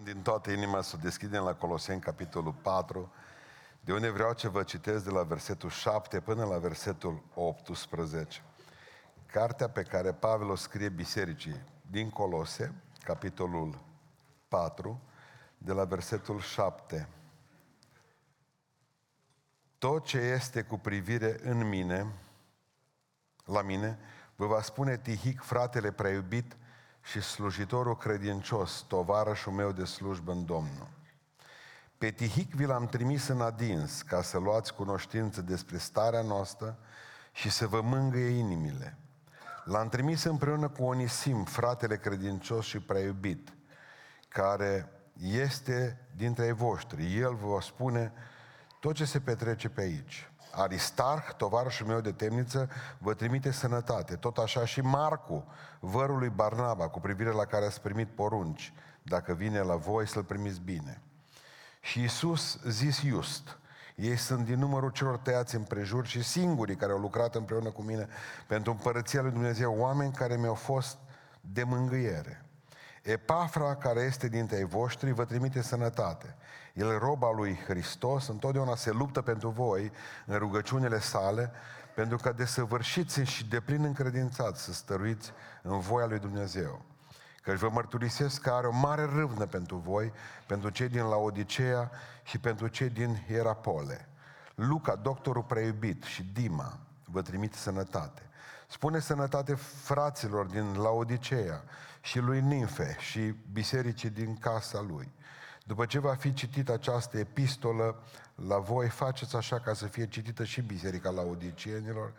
Din toată inima să deschidem la Coloseni, capitolul 4, de unde vreau să vă citesc de la versetul 7 până la versetul 18. Cartea pe care Pavel o scrie bisericii din Colose, capitolul 4, de la versetul 7. Tot ce este cu privire în mine, la mine, vă va spune Tihic, fratele preiubit, și slujitorul credincios, tovarășul meu de slujbă în Domnul. Pe Tihic vi l-am trimis în adins ca să luați cunoștință despre starea noastră și să vă mângâie inimile. L-am trimis împreună cu Onisim, fratele credincios și preiubit, care este dintre ei voștri. El vă spune tot ce se petrece pe aici. Aristarh, tovarășul meu de temniță, vă trimite sănătate. Tot așa și Marcu, vărul lui Barnaba, cu privire la care ați primit porunci, dacă vine la voi să-l primiți bine. Și Iisus zis just, ei sunt din numărul celor tăiați împrejur și singurii care au lucrat împreună cu mine pentru împărăția lui Dumnezeu, oameni care mi-au fost de mângâiere. Epafra, care este dintre ei voștri, vă trimite sănătate. El, roba lui Hristos, întotdeauna se luptă pentru voi în rugăciunile sale, pentru că desăvârșiți și deplin încredințați să stăruiți în voia lui Dumnezeu. Căci vă mărturisesc că are o mare râvnă pentru voi, pentru cei din Laodicea și pentru cei din Hierapole. Luca, doctorul preiubit și Dima, vă trimit sănătate. Spune sănătate fraților din Laodicea și lui Ninfe și bisericii din casa lui. După ce va fi citită această epistolă la voi, faceți așa ca să fie citită și biserica laodicienilor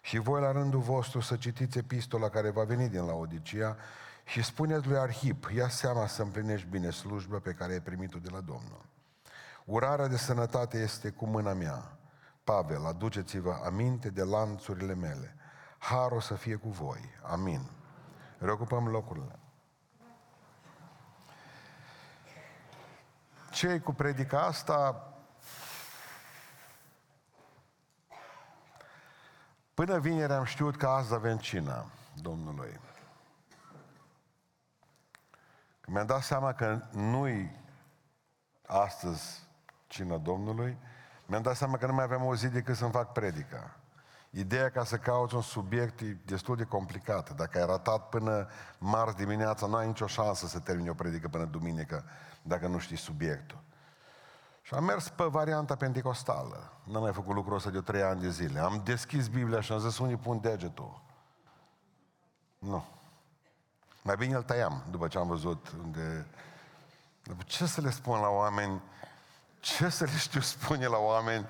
și voi la rândul vostru să citiți epistola care va veni din Laodicea și spuneți lui Arhip, ia seama să împlinești bine slujba pe care ai primit-o de la Domnul. Urarea de sănătate este cu mâna mea. Pavel, aduceți-vă aminte de lanțurile mele. Harul să fie cu voi. Amin. Reocupăm locurile. Ce cu predica asta? Până vineri am știut că azi avem cina Domnului. Când mi-am dat seama că nu-i astăzi cina Domnului, mi-am dat seama că nu mai avem o zi decât să-mi fac predica. Ideea ca să cauți un subiect e destul de complicată. Dacă ai ratat până marți dimineața, nu ai nicio șansă să termini o predică până duminică dacă nu știi subiectul. Și am mers pe varianta pentecostală. N-am mai făcut lucrul ăsta de trei ani de zile. Am deschis Biblia și am zis, unii pun degetul. Nu. Mai bine îl tăiam după ce am văzut unde... Ce să le spun la oameni? Ce să le știu spune la oameni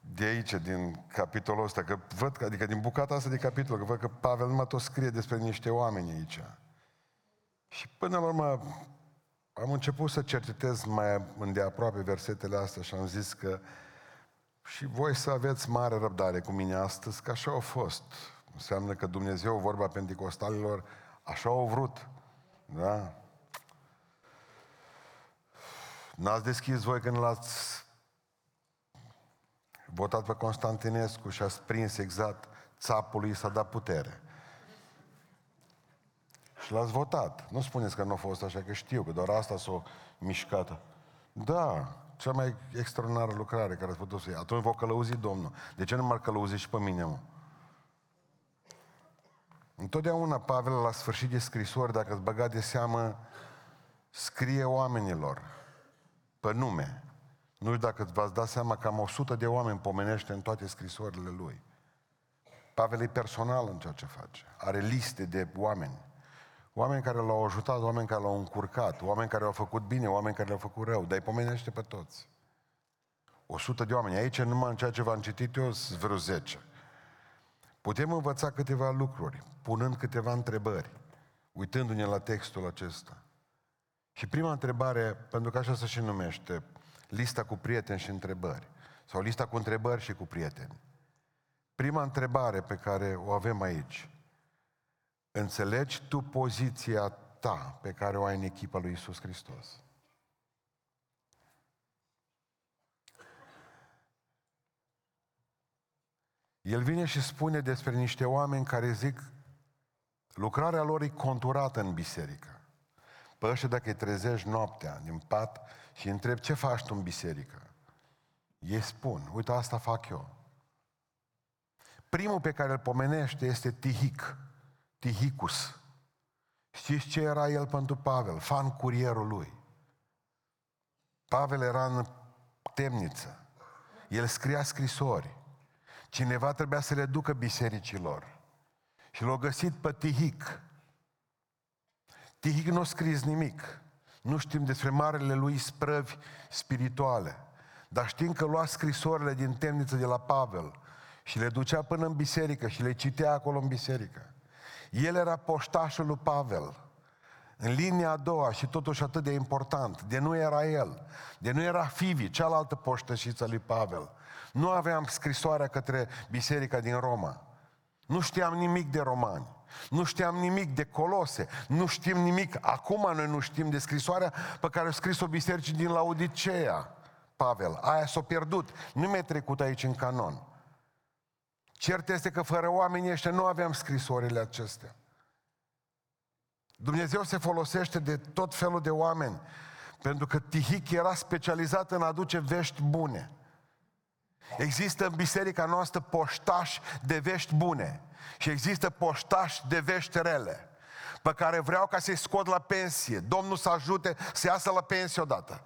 de aici, din capitolul ăsta? Că văd, adică din bucata asta de capitol, că văd că Pavel numai tot scrie despre niște oameni aici. Și până la urmă, am început să cercetez mai îndeaproape versetele astea și am zis că și voi să aveți mare răbdare cu mine astăzi, că așa au fost. Înseamnă că Dumnezeu, vorba pentecostalilor, așa au vrut. Da? N-ați deschis voi când l-ați votat pe Constantinescu și ați prins exact țapului s-a dat putere. Și l-ați votat. Nu spuneți că nu a fost așa, că știu, că doar asta s-a mișcat. Da, cea mai extraordinară lucrare care ați putut să iei. Atunci v-a călăuzit Domnul. De ce nu m-ar călăuzi și pe mine, mă? Întotdeauna Pavel, la sfârșit de scrisori, dacă îți băga de seamă, scrie oamenilor pe nume. Nu știu dacă v-ați dat seama, cam 100 de oameni pomenește în toate scrisorile lui. Pavel e personal în ceea ce face. Are liste de oameni. Oameni care l-au ajutat, oameni care l-au încurcat, oameni care au făcut bine, oameni care le-au făcut rău, dar îi pomenește pe toți. O sută de oameni. Aici, numai în ceea ce v-am citit eu, sunt vreo zece. Putem învăța câteva lucruri, punând câteva întrebări, uitându-ne la textul acesta. Și prima întrebare, pentru că așa se și numește, lista cu prieteni și întrebări, sau lista cu întrebări și cu prieteni. Prima întrebare pe care o avem aici, Înțelegi tu poziția ta pe care o ai în echipa lui Isus Hristos? El vine și spune despre niște oameni care zic lucrarea lor e conturată în biserică. Pe ăștia dacă îi trezești noaptea din pat și îi întrebi ce faci tu în biserică, ei spun, uite asta fac eu. Primul pe care îl pomenește este Tihic, Tihicus. Știți ce era el pentru Pavel? Fan curierul lui. Pavel era în temniță. El scria scrisori. Cineva trebuia să le ducă bisericilor. Și l-a găsit pe Tihic. Tihic nu a scris nimic. Nu știm despre marele lui sprăvi spirituale. Dar știm că lua scrisorile din temniță de la Pavel și le ducea până în biserică și le citea acolo în biserică. El era poștașul lui Pavel. În linia a doua și totuși atât de important, de nu era el, de nu era Fivi, cealaltă poștășiță lui Pavel. Nu aveam scrisoarea către biserica din Roma. Nu știam nimic de romani. Nu știam nimic de colose. Nu știm nimic. Acum noi nu știm de scrisoarea pe care a scris-o bisericii din Laodicea. Pavel. Aia s-a pierdut. Nu mi-a trecut aici în canon. Cert este că fără oamenii ăștia nu aveam scrisorile acestea. Dumnezeu se folosește de tot felul de oameni, pentru că Tihic era specializat în a aduce vești bune. Există în biserica noastră poștași de vești bune și există poștași de vești rele, pe care vreau ca să-i scot la pensie. Domnul să ajute să iasă la pensie odată.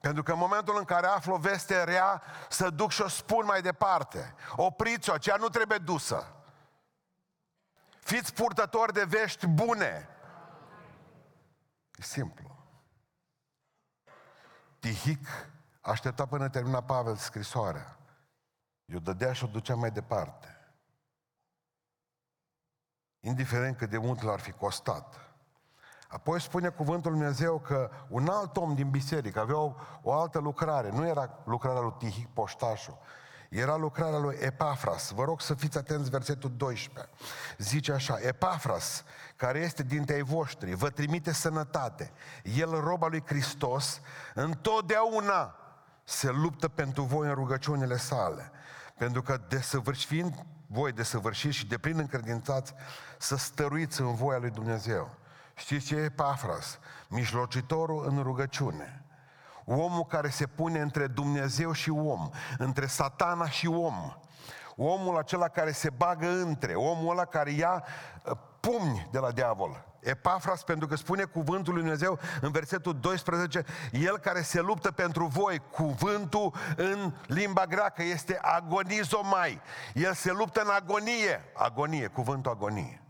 Pentru că în momentul în care aflu o veste rea, să duc și o spun mai departe. Opriți-o, aceea nu trebuie dusă. Fiți purtători de vești bune. E simplu. Tihic aștepta până termina Pavel scrisoarea. Eu dădea și o ducea mai departe. Indiferent cât de mult l-ar fi costat. Apoi spune cuvântul Lui Dumnezeu că un alt om din biserică avea o, o altă lucrare. Nu era lucrarea lui Tihic Poștașul, era lucrarea lui Epafras. Vă rog să fiți atenți versetul 12. Zice așa, Epafras, care este dintre ei voștri, vă trimite sănătate. El, roba lui Hristos, întotdeauna se luptă pentru voi în rugăciunile sale. Pentru că desăvârșind voi desăvârșiți și de plin încredințați să stăruiți în voia lui Dumnezeu. Știți ce e Epafras? Mijlocitorul în rugăciune omul care se pune între Dumnezeu și om, între satana și om, omul acela care se bagă între, omul ăla care ia uh, pumni de la diavol. Epafras, pentru că spune cuvântul lui Dumnezeu în versetul 12, el care se luptă pentru voi, cuvântul în limba greacă este agonizomai. El se luptă în agonie. Agonie, cuvântul agonie.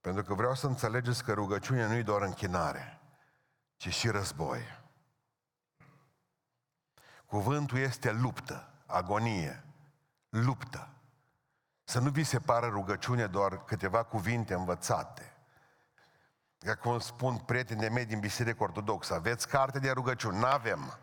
Pentru că vreau să înțelegeți că rugăciunea nu e doar închinare, ci și război. Cuvântul este luptă, agonie, luptă. Să nu vi se pară rugăciune doar câteva cuvinte învățate. Ca cum spun prietenii mei din Biserică Ortodoxă, aveți carte de rugăciuni? N-avem.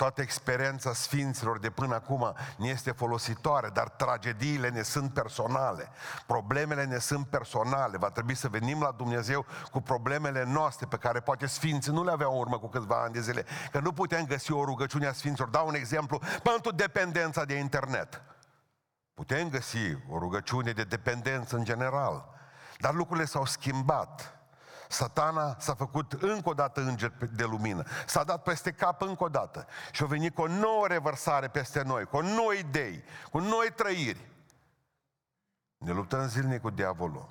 Toată experiența sfinților de până acum ne este folositoare, dar tragediile ne sunt personale. Problemele ne sunt personale. Va trebui să venim la Dumnezeu cu problemele noastre pe care poate sfinții nu le aveau în urmă cu câțiva ani de zile. Că nu putem găsi o rugăciune a sfinților. Dau un exemplu pentru dependența de internet. Putem găsi o rugăciune de dependență în general. Dar lucrurile s-au schimbat. Satana s-a făcut încă o dată înger de lumină. S-a dat peste cap încă o dată. Și a venit cu o nouă revărsare peste noi, cu noi idei, cu noi trăiri. Ne luptăm zilnic cu diavolul.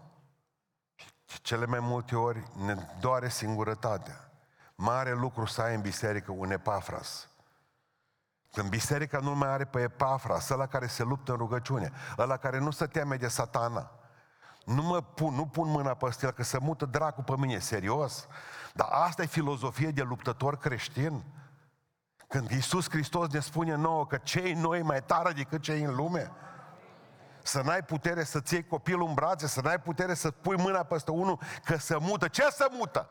Și cele mai multe ori ne doare singurătatea. Mare lucru să ai în biserică un epafras. Când biserica nu mai are pe epafras, ăla care se luptă în rugăciune, ăla care nu se teme de satana, nu mă pun, nu pun mâna pe el, că să mută dracu pe mine, serios. Dar asta e filozofie de luptător creștin. Când Iisus Hristos ne spune nouă că cei noi mai tare decât cei în lume, să n-ai putere să-ți iei copilul în brațe, să n-ai putere să pui mâna peste unul, că să mută. Ce să mută?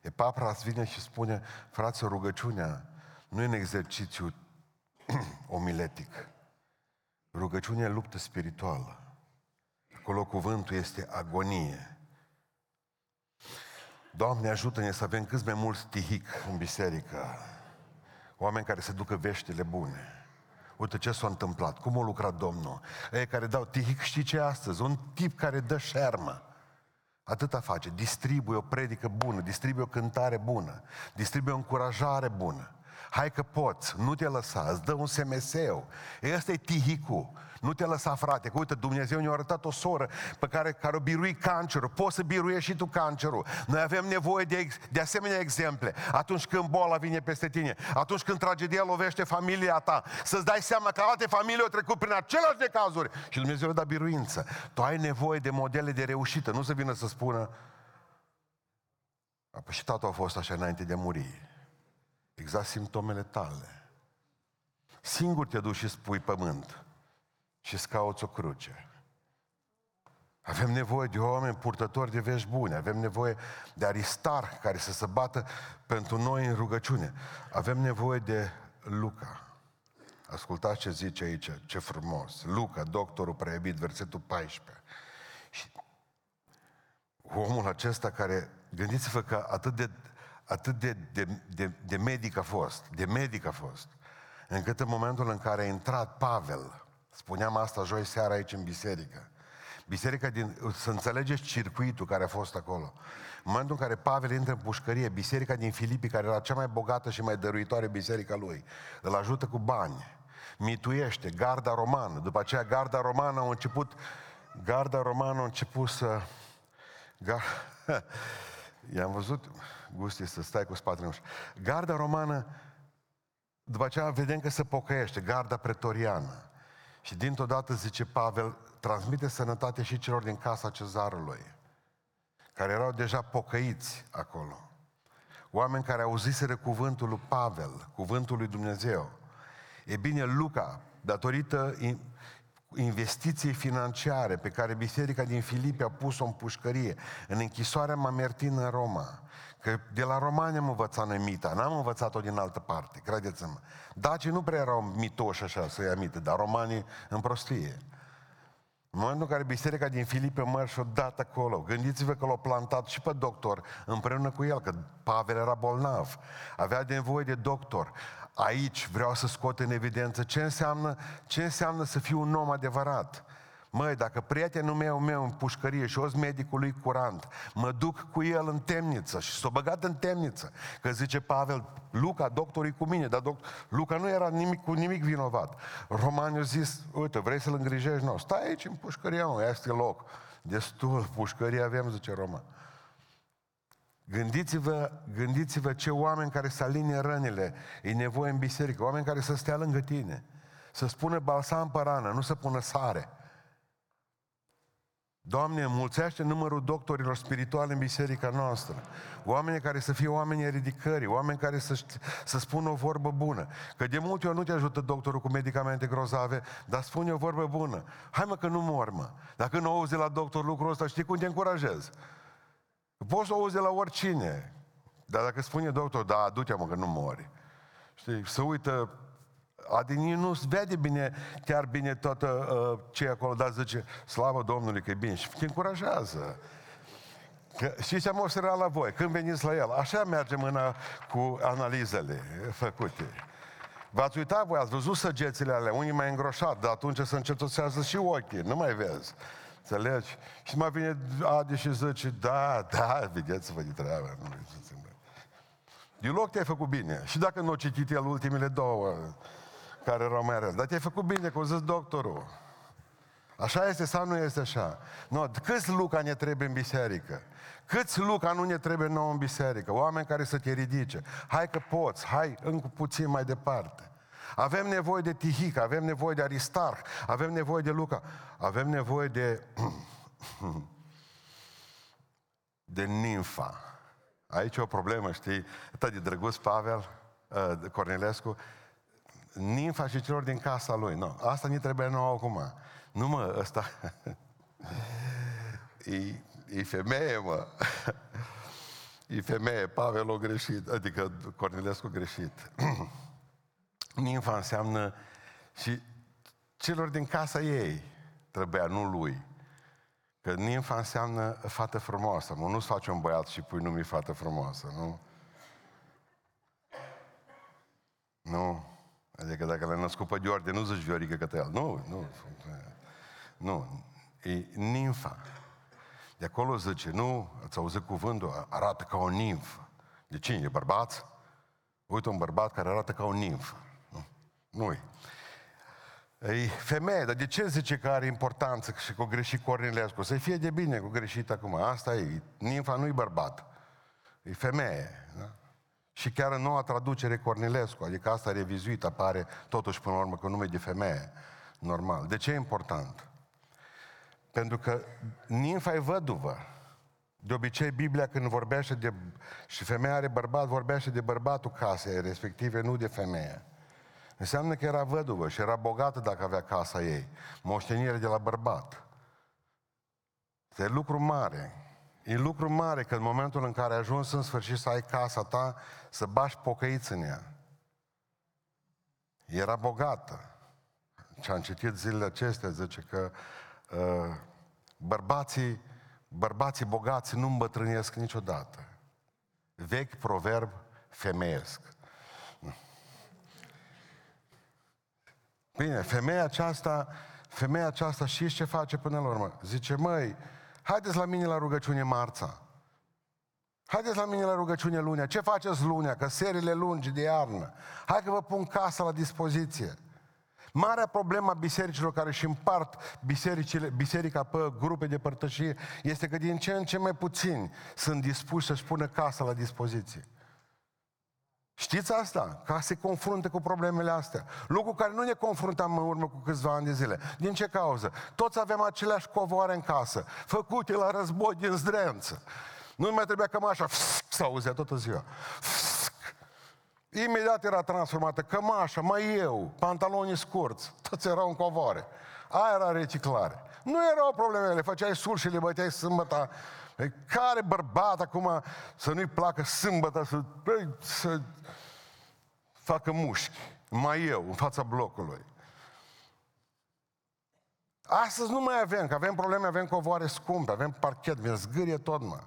Epapras vine și spune, frate, rugăciunea nu e un exercițiu omiletic. Rugăciunea e luptă spirituală. Acolo cuvântul este agonie. Doamne, ajută-ne să avem cât mai mulți tihic în biserică. Oameni care să ducă veștile bune. Uite ce s-a întâmplat, cum a lucrat Domnul. Ei care dau tihic, știi ce e astăzi? Un tip care dă șermă. Atâta face. Distribuie o predică bună, distribuie o cântare bună, distribuie o încurajare bună. Hai că poți, nu te lăsa, îți dă un SMS-ul. Ăsta e tihicul. Nu te lăsa, frate, că uite, Dumnezeu ne-a arătat o soră pe care, care o birui cancerul. Poți să biruiești și tu cancerul. Noi avem nevoie de, de asemenea exemple. Atunci când boala vine peste tine, atunci când tragedia lovește familia ta, să-ți dai seama că alte familii au trecut prin aceleași de cazuri. Și Dumnezeu le da biruință. Tu ai nevoie de modele de reușită, nu să vină să spună Apoi și tatăl a fost așa înainte de a muri. Exact simptomele tale. Singur te duci și spui pământ și îți cauți o cruce. Avem nevoie de oameni purtători de vești bune, avem nevoie de aristar care să se bată pentru noi în rugăciune. Avem nevoie de Luca. Ascultați ce zice aici, ce frumos. Luca, doctorul preiebit, versetul 14. Și omul acesta care, gândiți-vă că atât de, atât de, de, de, de medic a fost, de medic a fost, încât în momentul în care a intrat Pavel, Spuneam asta joi seara aici în biserică. Biserica din... Să înțelegeți circuitul care a fost acolo. În momentul în care Pavel intră în pușcărie, biserica din Filipii, care era cea mai bogată și mai dăruitoare biserica lui, îl ajută cu bani, mituiește, garda romană. După aceea garda romană a început, garda romană a început să... Gar... I-am văzut, Gusti, să stai cu spatele nostru. Garda romană, după aceea vedem că se pocăiește, garda pretoriană. Și dintr-o dată, zice Pavel, transmite sănătate și celor din casa cezarului, care erau deja pocăiți acolo. Oameni care auziseră cuvântul lui Pavel, cuvântul lui Dumnezeu. E bine, Luca, datorită investiției financiare pe care Biserica din Filipi a pus-o în pușcărie, în închisoarea Mamertin în Roma, că de la romani am învățat noi mita, n-am învățat-o din altă parte, credeți-mă. Dacii nu prea erau mitoși așa să ia mită, dar romanii în prostie. În momentul în care biserica din Filipe mărș și-o dat acolo, gândiți-vă că l-au plantat și pe doctor împreună cu el, că Pavel era bolnav, avea de nevoie de doctor. Aici vreau să scot în evidență ce înseamnă, ce înseamnă să fiu un om adevărat. Măi, dacă prietenul meu meu în pușcărie și os medicului curant, mă duc cu el în temniță și s-o băgat în temniță. Că zice Pavel, Luca, doctorul cu mine, dar doc... Luca nu era nimic, cu nimic vinovat. Romanii au zis, uite, vrei să-l îngrijești? Nu, stai aici în pușcăria, mă, este loc. Destul, pușcărie avem, zice Roma. Gândiți-vă, gândiți-vă ce oameni care să aline rănile, e nevoie în biserică, oameni care să stea lângă tine, să spună balsam pe rană, nu să pună sare. Doamne, mulțește numărul doctorilor spirituali în biserica noastră. Oameni care să fie oameni ridicării, oameni care să, să spună o vorbă bună. Că de multe ori nu te ajută doctorul cu medicamente grozave, dar spune o vorbă bună. Hai mă că nu mor, mă. Dacă nu auzi de la doctor lucrul ăsta, știi cum te încurajez? Poți să auzi de la oricine. Dar dacă spune doctor, da, du-te mă că nu mori. Știi, să uită Adică nu vede bine, chiar bine toată uh, ce e acolo, dar zice, slavă Domnului că e bine și te încurajează. Că, știți, am observat la voi, când veniți la el, așa mergem în a, cu analizele făcute. V-ați uitat voi, ați văzut săgețile alea, unii mai îngroșat, dar atunci să încetosează și ochii, nu mai vezi. Înțelegi? Și mai vine Adi și zice, da, da, vedeți-vă de treabă. Deloc te-ai făcut bine. Și dacă nu a citit el ultimele două, care erau mai rău. Dar te-ai făcut bine, cum zis doctorul. Așa este sau nu este așa? Nu, câți Luca ne trebuie în biserică? Câți Luca nu ne trebuie nou în biserică? Oameni care să te ridice. Hai că poți, hai încă puțin mai departe. Avem nevoie de Tihic, avem nevoie de Aristarh, avem nevoie de Luca, avem nevoie de de nimfa. Aici e o problemă, știi? Atât de drăguț Pavel, uh, Cornelescu, nimfa și celor din casa lui. Nu, asta ne trebuie nouă acum. Nu mă, ăsta... e, e femeie, mă. E femeie, Pavel o greșit, adică Cornelescu greșit. Nimfa înseamnă și celor din casa ei trebuia, nu lui. Că nimfa înseamnă fată frumoasă. Nu, nu-ți faci un băiat și pui nume fată frumoasă, nu? Nu. Adică dacă l-ai născut pe George, nu zici Viorică către el. Nu, nu. Nu. E nimfa. De acolo zice, nu, ați auzit cuvântul, arată ca o nimfă. De cine? E bărbat? Uite un bărbat care arată ca o nimfă. Nu. nu E femeie, dar de ce zice că are importanță și că o greșit Cornilescu? Să fie de bine cu greșit acum. Asta e. Nimfa nu e bărbat. E femeie. Da? Și chiar în noua traducere Cornilescu, adică asta revizuit, apare totuși până la urmă cu nume de femeie. Normal. De ce e important? Pentru că nimfa e văduvă. De obicei, Biblia când vorbește de... și femeia are bărbat, vorbește de bărbatul casei respective, nu de femeie. Înseamnă că era văduvă și era bogată dacă avea casa ei. Moștenire de la bărbat. Este lucru mare. E lucru mare că în momentul în care ai ajuns în sfârșit să ai casa ta, să bași pocăiți în ea. Era bogată. Ce am citit zilele acestea zice că uh, bărbații, bărbații bogați nu îmbătrânesc niciodată. Vechi proverb femeiesc. Bine, femeia aceasta, femeia aceasta știți ce face până la urmă? Zice, măi, haideți la mine la rugăciune marța. Haideți la mine la rugăciune lunea. Ce faceți lunea? Că serile lungi de iarnă. Hai că vă pun casa la dispoziție. Marea problemă a bisericilor care își împart bisericile, biserica pe grupe de părtășie este că din ce în ce mai puțini sunt dispuși să-și pună casa la dispoziție. Știți asta? Ca se confrunte cu problemele astea. Lucru care nu ne confruntam în urmă cu câțiva ani de zile. Din ce cauză? Toți avem aceleași covoare în casă, făcute la război din zdrență. Nu mai trebuia cămașa, să auzea toată ziua. Imediat era transformată cămașa, mai eu, pantaloni scurți, toți erau în covoare. Aia era reciclare. Nu erau problemele, făceai sul și le băteai sâmbătă. Care bărbat acum să nu-i placă sâmbătă să, să facă mușchi? Mai eu, în fața blocului. Astăzi nu mai avem, că avem probleme, avem covoare scumpe, avem parchet, avem zgârie tot, mă.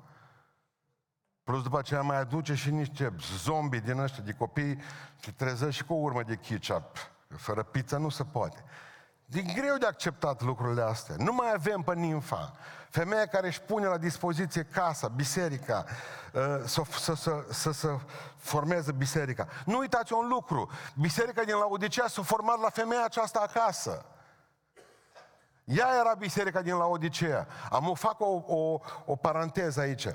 Plus după aceea mai aduce și niște zombi din ăștia, de copii, și treză și cu o urmă de ketchup. Fără pizza nu se poate. E greu de acceptat lucrurile astea. Nu mai avem pe nimfa. Femeia care își pune la dispoziție casa, biserica, uh, să, să, să, să, să formeze biserica. Nu uitați un lucru. Biserica din Laodicea s-a format la femeia aceasta acasă. Ea era biserica din Laodicea. Am o fac o, o, o paranteză aici.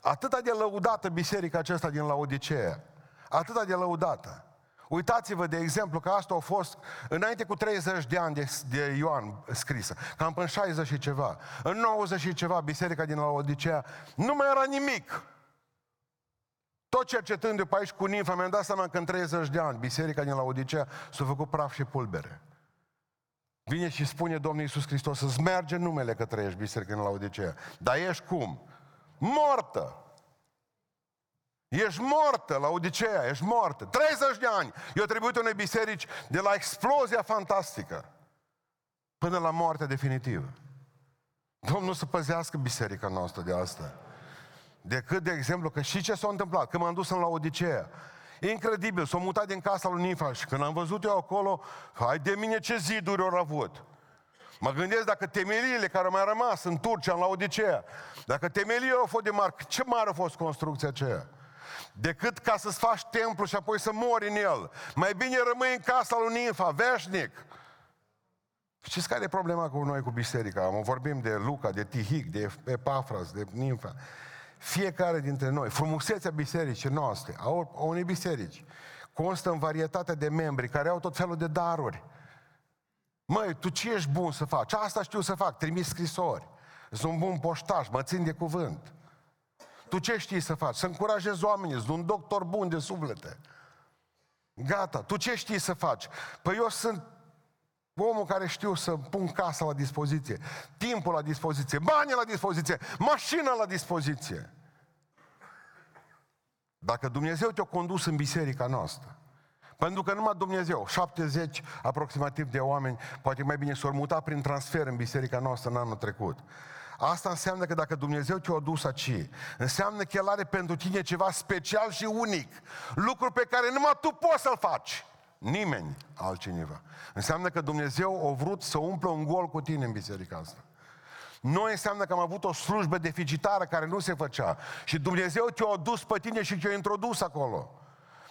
Atâta de lăudată biserica aceasta din Laodicea. Atâta de lăudată. Uitați-vă, de exemplu, că asta a fost înainte cu 30 de ani de, de Ioan scrisă, cam până 60 și ceva. În 90 și ceva, biserica din Laodicea nu mai era nimic. Tot cercetând de pe aici cu nimfa, mi-am dat seama că în 30 de ani, biserica din Laodicea s-a făcut praf și pulbere. Vine și spune Domnul Iisus Hristos, să-ți merge numele că trăiești biserică în Laodicea. Dar ești cum? Mortă! Ești mortă la Odiseea, ești mortă. 30 de ani. Eu trebuit unei biserici de la explozia fantastică până la moartea definitivă. Domnul să păzească biserica noastră de asta. Decât, de exemplu, că și ce s-a întâmplat, când m-am dus în la Odiseea, Incredibil, s-a mutat din casa lui Nifa și când am văzut eu acolo, hai de mine ce ziduri au avut. Mă gândesc dacă temeliile care au mai rămas în Turcia, în Laodicea, dacă temeliile au fost de mari, ce mare a fost construcția aceea? Decât ca să-ți faci templu și apoi să mori în el. Mai bine rămâi în casa lui Ninfa, veșnic. Știți care e problema cu noi, cu biserica? Am vorbim de Luca, de Tihic, de Epafras, de Ninfa. Fiecare dintre noi, frumusețea bisericii noastre, a unei biserici, constă în varietatea de membri care au tot felul de daruri. Măi, tu ce ești bun să faci? Asta știu să fac, trimis scrisori. Sunt un bun poștaș, mă țin de cuvânt. Tu ce știi să faci? Să încurajezi oamenii, sunt un doctor bun de suflete. Gata, tu ce știi să faci? Păi eu sunt omul care știu să pun casa la dispoziție, timpul la dispoziție, banii la dispoziție, mașina la dispoziție. Dacă Dumnezeu te-a condus în biserica noastră, pentru că numai Dumnezeu, 70 aproximativ de oameni, poate mai bine s-au mutat prin transfer în biserica noastră în anul trecut. Asta înseamnă că dacă Dumnezeu te-a dus aici, înseamnă că El are pentru tine ceva special și unic. Lucruri pe care numai tu poți să-l faci. Nimeni altcineva. Înseamnă că Dumnezeu a vrut să umplă un gol cu tine în biserica asta. Noi înseamnă că am avut o slujbă deficitară care nu se făcea. Și Dumnezeu te-a dus pe tine și te-a introdus acolo.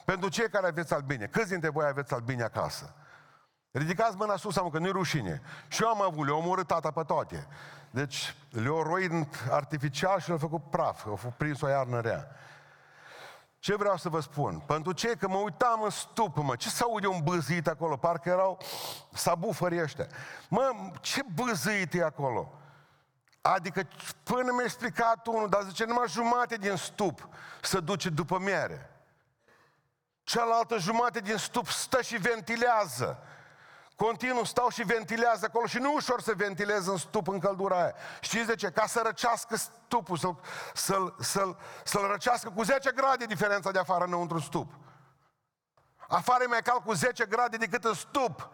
Pentru cei care aveți albine. Câți dintre voi aveți albine acasă? Ridicați mâna sus, am că nu-i rușine. Și eu am avut, le-au omorât tata pe toate. Deci le-au roit artificial și le-au făcut praf. Au fost prins o iarnă rea. Ce vreau să vă spun? Pentru ce? Că mă uitam în stup, mă, ce s-aude un băzit acolo? Parcă erau sabufării ăștia. Mă, ce băzit e acolo? Adică până mi-a explicat unul, dar zice numai jumate din stup să duce după miere. Cealaltă jumate din stup stă și ventilează. Continuu stau și ventilează acolo și nu ușor să ventileze în stup în căldura aia. Știți de ce? Ca să răcească stupul, să-l, să-l, să-l, să-l răcească cu 10 grade diferența de afară înăuntru stup. Afară e mai cald cu 10 grade decât în stup.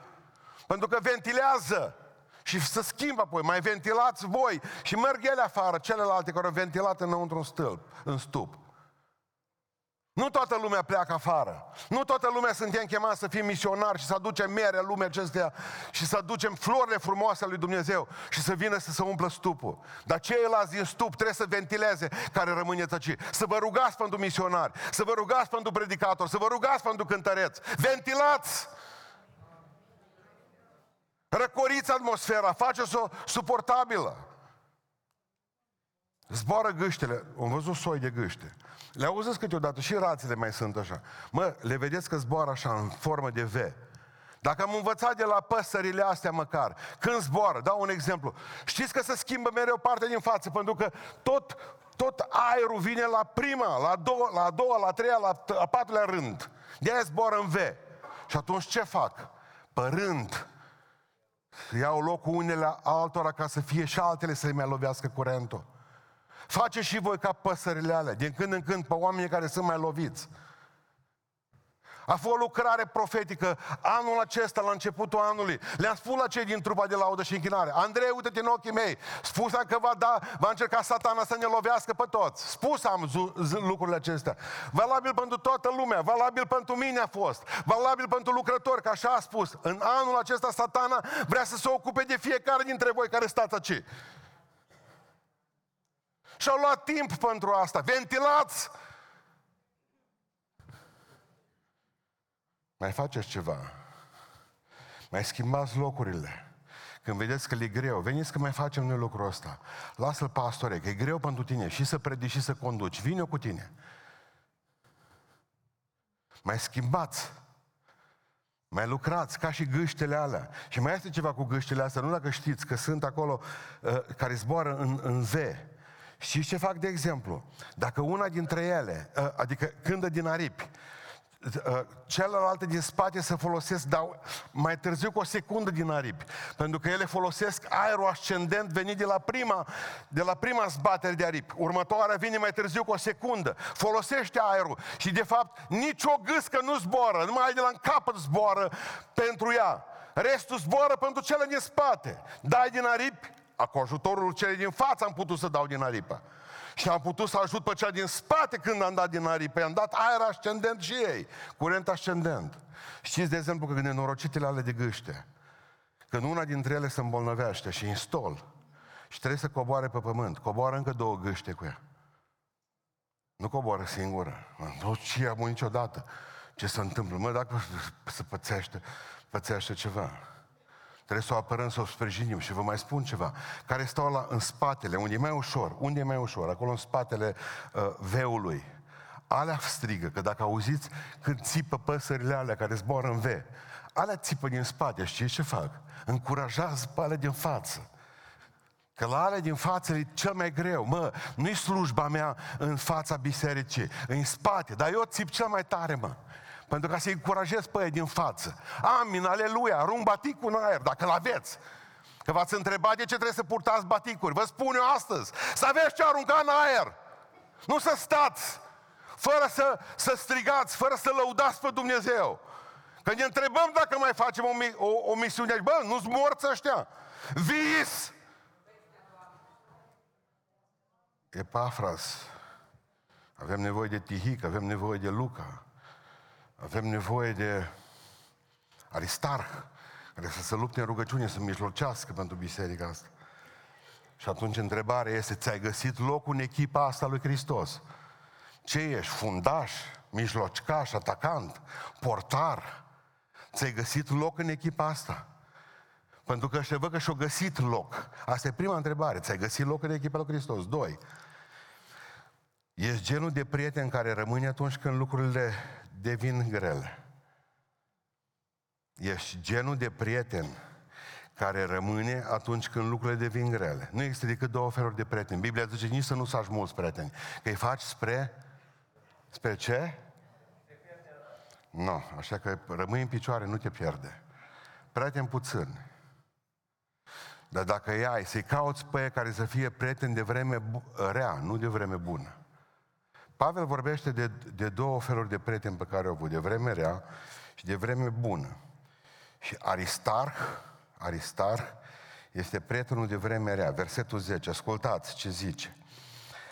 Pentru că ventilează. Și să schimbă apoi, mai ventilați voi și merg ele afară, celelalte care au ventilat înăuntru în stâlp, în stup. Nu toată lumea pleacă afară. Nu toată lumea suntem chemați să fim misionari și să aducem mere în lumea acestea și să aducem florile frumoase lui Dumnezeu și să vină să se umplă stupul. Dar ceilalți din stup trebuie să ventileze care rămâne tăci. Să vă rugați pentru misionari, să vă rugați pentru predicatori, să vă rugați pentru cântăreți. Ventilați! Răcoriți atmosfera, faceți-o suportabilă. Zboară gâștele. Am văzut soi de gâște. Le auziți câteodată și rațele mai sunt așa. Mă, le vedeți că zboară așa în formă de V. Dacă am învățat de la păsările astea măcar, când zboară, dau un exemplu, știți că se schimbă mereu partea din față, pentru că tot, tot aerul vine la prima, la a doua, la a, doua, la a treia, la a patrulea rând. De aia zboară în V. Și atunci ce fac? Părând, iau locul unele altora ca să fie și altele să le mai lovească curentul. Face și voi ca păsările alea, din când în când pe oamenii care sunt mai loviți. A fost o lucrare profetică anul acesta, la începutul anului. Le-am spus la cei din trupa de laudă și închinare. Andrei, uite-te în ochii mei. Spus am că va, da, va încerca satana să ne lovească pe toți. Spus am lucrurile acestea. Valabil pentru toată lumea, valabil pentru mine a fost, valabil pentru lucrători, că așa a spus. În anul acesta satana vrea să se ocupe de fiecare dintre voi care stați aici. Și-au luat timp pentru asta. Ventilați! Mai faceți ceva. Mai schimbați locurile. Când vedeți că e greu, veniți că mai facem noi lucrul ăsta. Lasă-l pastore, că e greu pentru tine și să predici și să conduci. Vine cu tine. Mai schimbați. Mai lucrați ca și gâștele alea. Și mai este ceva cu gâștele astea, nu dacă știți că sunt acolo uh, care zboară în, în V. Și ce fac de exemplu? Dacă una dintre ele, ă, adică cândă din aripi, ă, celelalte din spate se folosesc dau mai târziu cu o secundă din aripi. Pentru că ele folosesc aerul ascendent venit de la prima, de la prima zbatere de aripi. Următoarea vine mai târziu cu o secundă. Folosește aerul și de fapt nicio gâscă nu zboară, numai de la în capăt zboară pentru ea. Restul zboară pentru cele din spate. Dai din aripi, cu ajutorul celei din față am putut să dau din aripă. Și am putut să ajut pe cea din spate când am dat din aripă. I-am dat aer ascendent și ei, curent ascendent. Știți, de exemplu, că nenorocitele ale de gâște, când una dintre ele se îmbolnăvește și în stol și trebuie să coboare pe pământ, coboară încă două gâște cu ea. Nu coboară singură. Nu ce am niciodată. Ce se întâmplă? Mă, dacă se pățește, pățește ceva. Trebuie să o apărăm, să o sprijinim și vă mai spun ceva. Care stau la, în spatele, unde e mai ușor, unde e mai ușor, acolo în spatele uh, veului. Alea strigă, că dacă auziți când țipă păsările alea care zboară în V, alea țipă din spate, știți ce fac? Încurajează pe alea din față. Că la alea din față e cel mai greu. Mă, nu-i slujba mea în fața bisericii, în spate, dar eu țip cel mai tare, mă. Pentru ca să-i încurajez pe ei din față. Amin, aleluia, arunc baticul în aer, dacă l-aveți. Că v-ați întrebat de ce trebuie să purtați baticuri. Vă spun eu astăzi, să aveți ce arunca în aer. Nu să stați fără să, să strigați, fără să lăudați pe Dumnezeu. Când ne întrebăm dacă mai facem o, o, o misiune, bă, nu-ți morți ăștia. Vis! Epafras. Avem nevoie de Tihic, avem nevoie de Luca. Avem nevoie de Aristarh, care să se lupte în rugăciune, să mijlocească pentru biserica asta. Și atunci întrebarea este, ți-ai găsit locul în echipa asta lui Hristos? Ce ești? Fundaș? Mijlocaș? Atacant? Portar? Ți-ai găsit loc în echipa asta? Pentru că ăștia văd că și-au găsit loc. Asta e prima întrebare. Ți-ai găsit loc în echipa lui Hristos? Doi. Ești genul de prieten care rămâne atunci când lucrurile devin grele. Ești genul de prieten care rămâne atunci când lucrurile devin grele. Nu există decât două feluri de prieteni. Biblia zice nici să nu faci mulți prieteni, că îi faci spre... Spre ce? Nu, no, așa că rămâi în picioare, nu te pierde. Prieten puțin. Dar dacă îi ai, să-i cauți pe care să fie prieten de vreme rea, nu de vreme bună. Pavel vorbește de, de două feluri de prieteni pe care au avut, de vreme rea și de vreme bună. Și Aristarh, Aristarh este prietenul de vreme rea. Versetul 10, ascultați ce zice.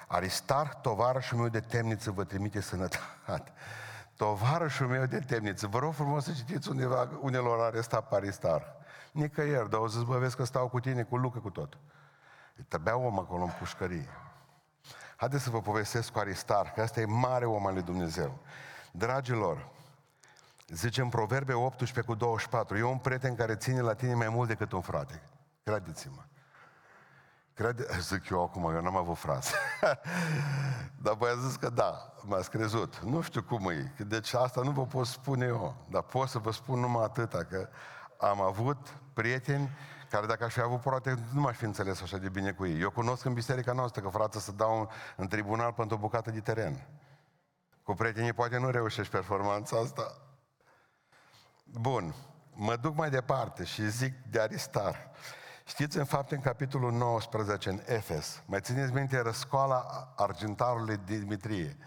Aristarh, tovarășul meu de temniță, vă trimite sănătate. Tovarășul meu de temniță. Vă rog frumos să citiți undeva, unelor arestat pe Aristarh. Nicăieri, dar o să vă vezi că stau cu tine, cu Lucă, cu tot. Trebuia om acolo în pușcărie. Haideți să vă povestesc cu Aristar, că ăsta e mare om al lui Dumnezeu. Dragilor, zice în Proverbe 18 cu 24, e un prieten care ține la tine mai mult decât un frate. Credeți-mă. Crede... Zic eu acum, eu n-am avut frate. dar voi a zis că da, m-ați crezut. Nu știu cum e. Deci asta nu vă pot spune eu. Dar pot să vă spun numai atâta, că am avut prieteni care dacă aș fi avut poate nu m-aș fi înțeles așa de bine cu ei. Eu cunosc în biserica noastră că frate să dau în tribunal pentru o bucată de teren. Cu prietenii poate nu reușești performanța asta. Bun, mă duc mai departe și zic de Aristar. Știți în fapt în capitolul 19 în Efes, mai țineți minte răscoala argintarului Dimitrie.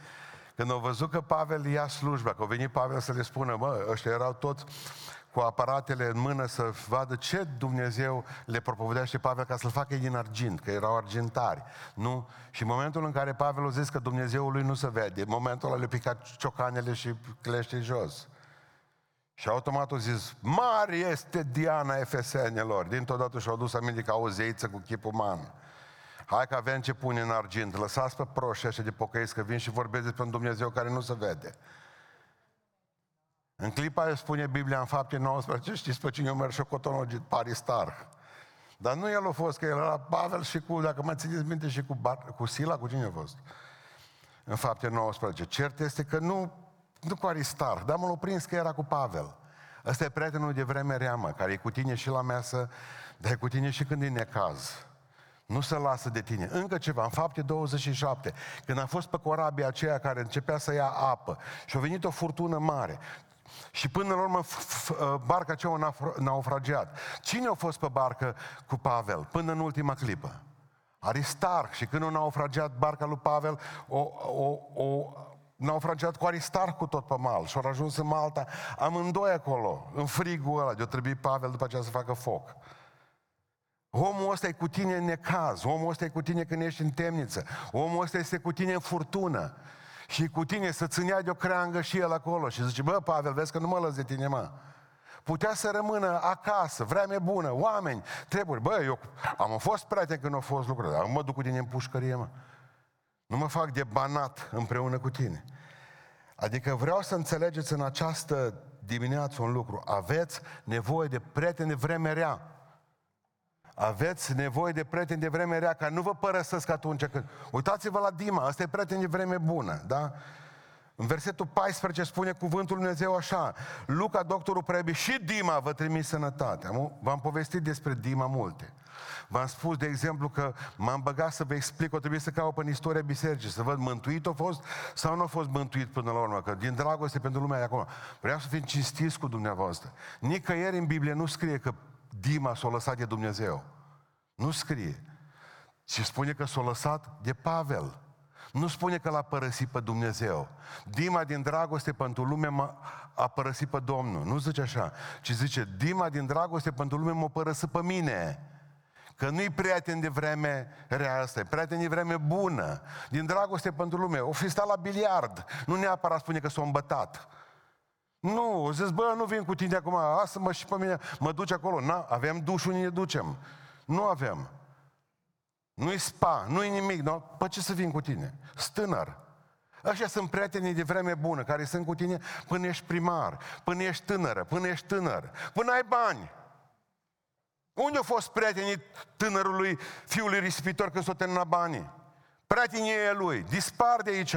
Când au văzut că Pavel ia slujba, că a venit Pavel să le spună, mă, ăștia erau toți cu aparatele în mână să vadă ce Dumnezeu le propovedește Pavel ca să-l facă din argint, că erau argintari. Nu? Și în momentul în care Pavel a zis că Dumnezeul lui nu se vede, în momentul ăla le picat ciocanele și clește jos. Și automat a zis, mare este Diana Efesenilor. Dintr-o dată și-au dus aminte ca o zeiță cu chip uman. Hai că avem ce pune în argint. Lăsați pe proșii așa de pocăiți că vin și vorbesc despre un Dumnezeu care nu se vede. În clipa aia spune Biblia în fapte 19, știți pe cine o mers și cotonogit, Paristar. Dar nu el a fost, că el era Pavel și cu, dacă mă țineți minte, și cu, Bar, cu Sila, cu cine a fost? În fapte 19. Cert este că nu, nu cu Aristar, dar m-l prins că era cu Pavel. Ăsta e prietenul de vreme reamă, care e cu tine și la mesă, dar e cu tine și când e necaz. Nu se lasă de tine. Încă ceva, în fapte 27, când a fost pe corabia aceea care începea să ia apă și a venit o furtună mare, și până la urmă ă, barca aceea a naufragiat. Cine a fost pe barcă cu Pavel până în ultima clipă? Aristarh. Și când a naufragiat barca lui Pavel, o, o, o naufragiat cu Aristarh cu tot pe mal și au ajuns în Malta, amândoi acolo, în frigul ăla, de-o trebuie Pavel după aceea să facă foc. Omul ăsta e cu tine în necaz, omul ăsta e cu tine când ești în temniță, omul ăsta este cu tine în furtună și cu tine să ținea de o creangă și el acolo și zice, bă, Pavel, vezi că nu mă lăs de tine, mă. Putea să rămână acasă, vreme bună, oameni, treburi. Bă, eu am fost prieten când au fost lucruri, dar mă duc cu tine în pușcărie, mă. Nu mă fac de banat împreună cu tine. Adică vreau să înțelegeți în această dimineață un lucru. Aveți nevoie de prieteni de vreme rea. Aveți nevoie de prieteni de vreme rea, ca nu vă părăsesc atunci când... Uitați-vă la Dima, ăsta e prieten de vreme bună, da? În versetul 14 spune cuvântul Lui Dumnezeu așa, Luca, doctorul Prebi, și Dima vă trimis sănătate. V-am povestit despre Dima multe. V-am spus, de exemplu, că m-am băgat să vă explic, o trebuie să caut în istoria bisericii, să văd mântuit a fost sau nu a fost mântuit până la urmă, că din dragoste pentru lumea de acolo. Vreau să fim cinstiți cu dumneavoastră. Nicăieri în Biblie nu scrie că Dima s-a lăsat de Dumnezeu. Nu scrie. Ci spune că s-a lăsat de Pavel. Nu spune că l-a părăsit pe Dumnezeu. Dima din dragoste pentru lume a părăsit pe Domnul. Nu zice așa. Ci zice, Dima din dragoste pentru lume m-a părăsit pe mine. Că nu-i prieten de vreme rea asta, e prieten de vreme bună. Din dragoste pentru lume. O fi stat la biliard. Nu neapărat spune că s-a îmbătat. Nu, zis, bă, nu vin cu tine acum, asta mă și pe mine, mă duce acolo. Na, avem duș unde ne ducem. Nu avem. Nu-i spa, nu-i nimic, nu? Păi ce să vin cu tine? Stânăr. Așa sunt prietenii de vreme bună, care sunt cu tine până ești primar, până ești tânără, până ești tânăr, până ai bani. Unde au fost prietenii tânărului fiului risipitor când s-au terminat banii? Prietenii lui, dispar de aici.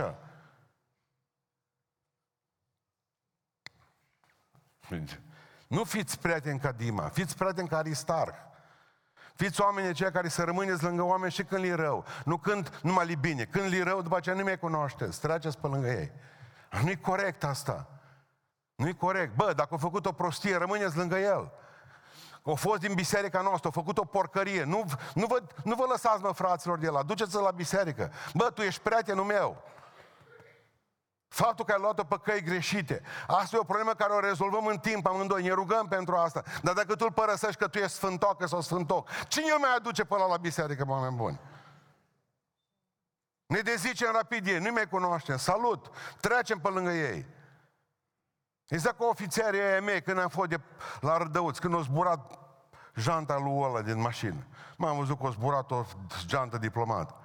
Nu fiți prieteni ca Dima, fiți prieteni ca Aristarh. Fiți oamenii aceia care să rămâneți lângă oameni și când li rău. Nu când numai li bine. Când li rău, după aceea nu mai cunoașteți. Treceți pe lângă ei. Nu-i corect asta. Nu-i corect. Bă, dacă a făcut o prostie, rămâneți lângă el. O fost din biserica noastră, a făcut o porcărie. Nu, nu, vă, nu vă lăsați, mă, fraților, de la. Duceți-l la biserică. Bă, tu ești prietenul meu. Faptul că ai luat-o pe căi greșite. Asta e o problemă care o rezolvăm în timp amândoi. Ne rugăm pentru asta. Dar dacă tu îl părăsești că tu ești sfântocă sau sfântoc, cine îl mai aduce până la biserică, oameni buni? Ne dezicem rapid ei, nu mai cunoaștem. Salut! Trecem pe lângă ei. Exact ca ofițerii aia mei, când am fost de la Rădăuți, când au zburat janta lui ăla din mașină. M-am văzut că a zburat o jantă diplomat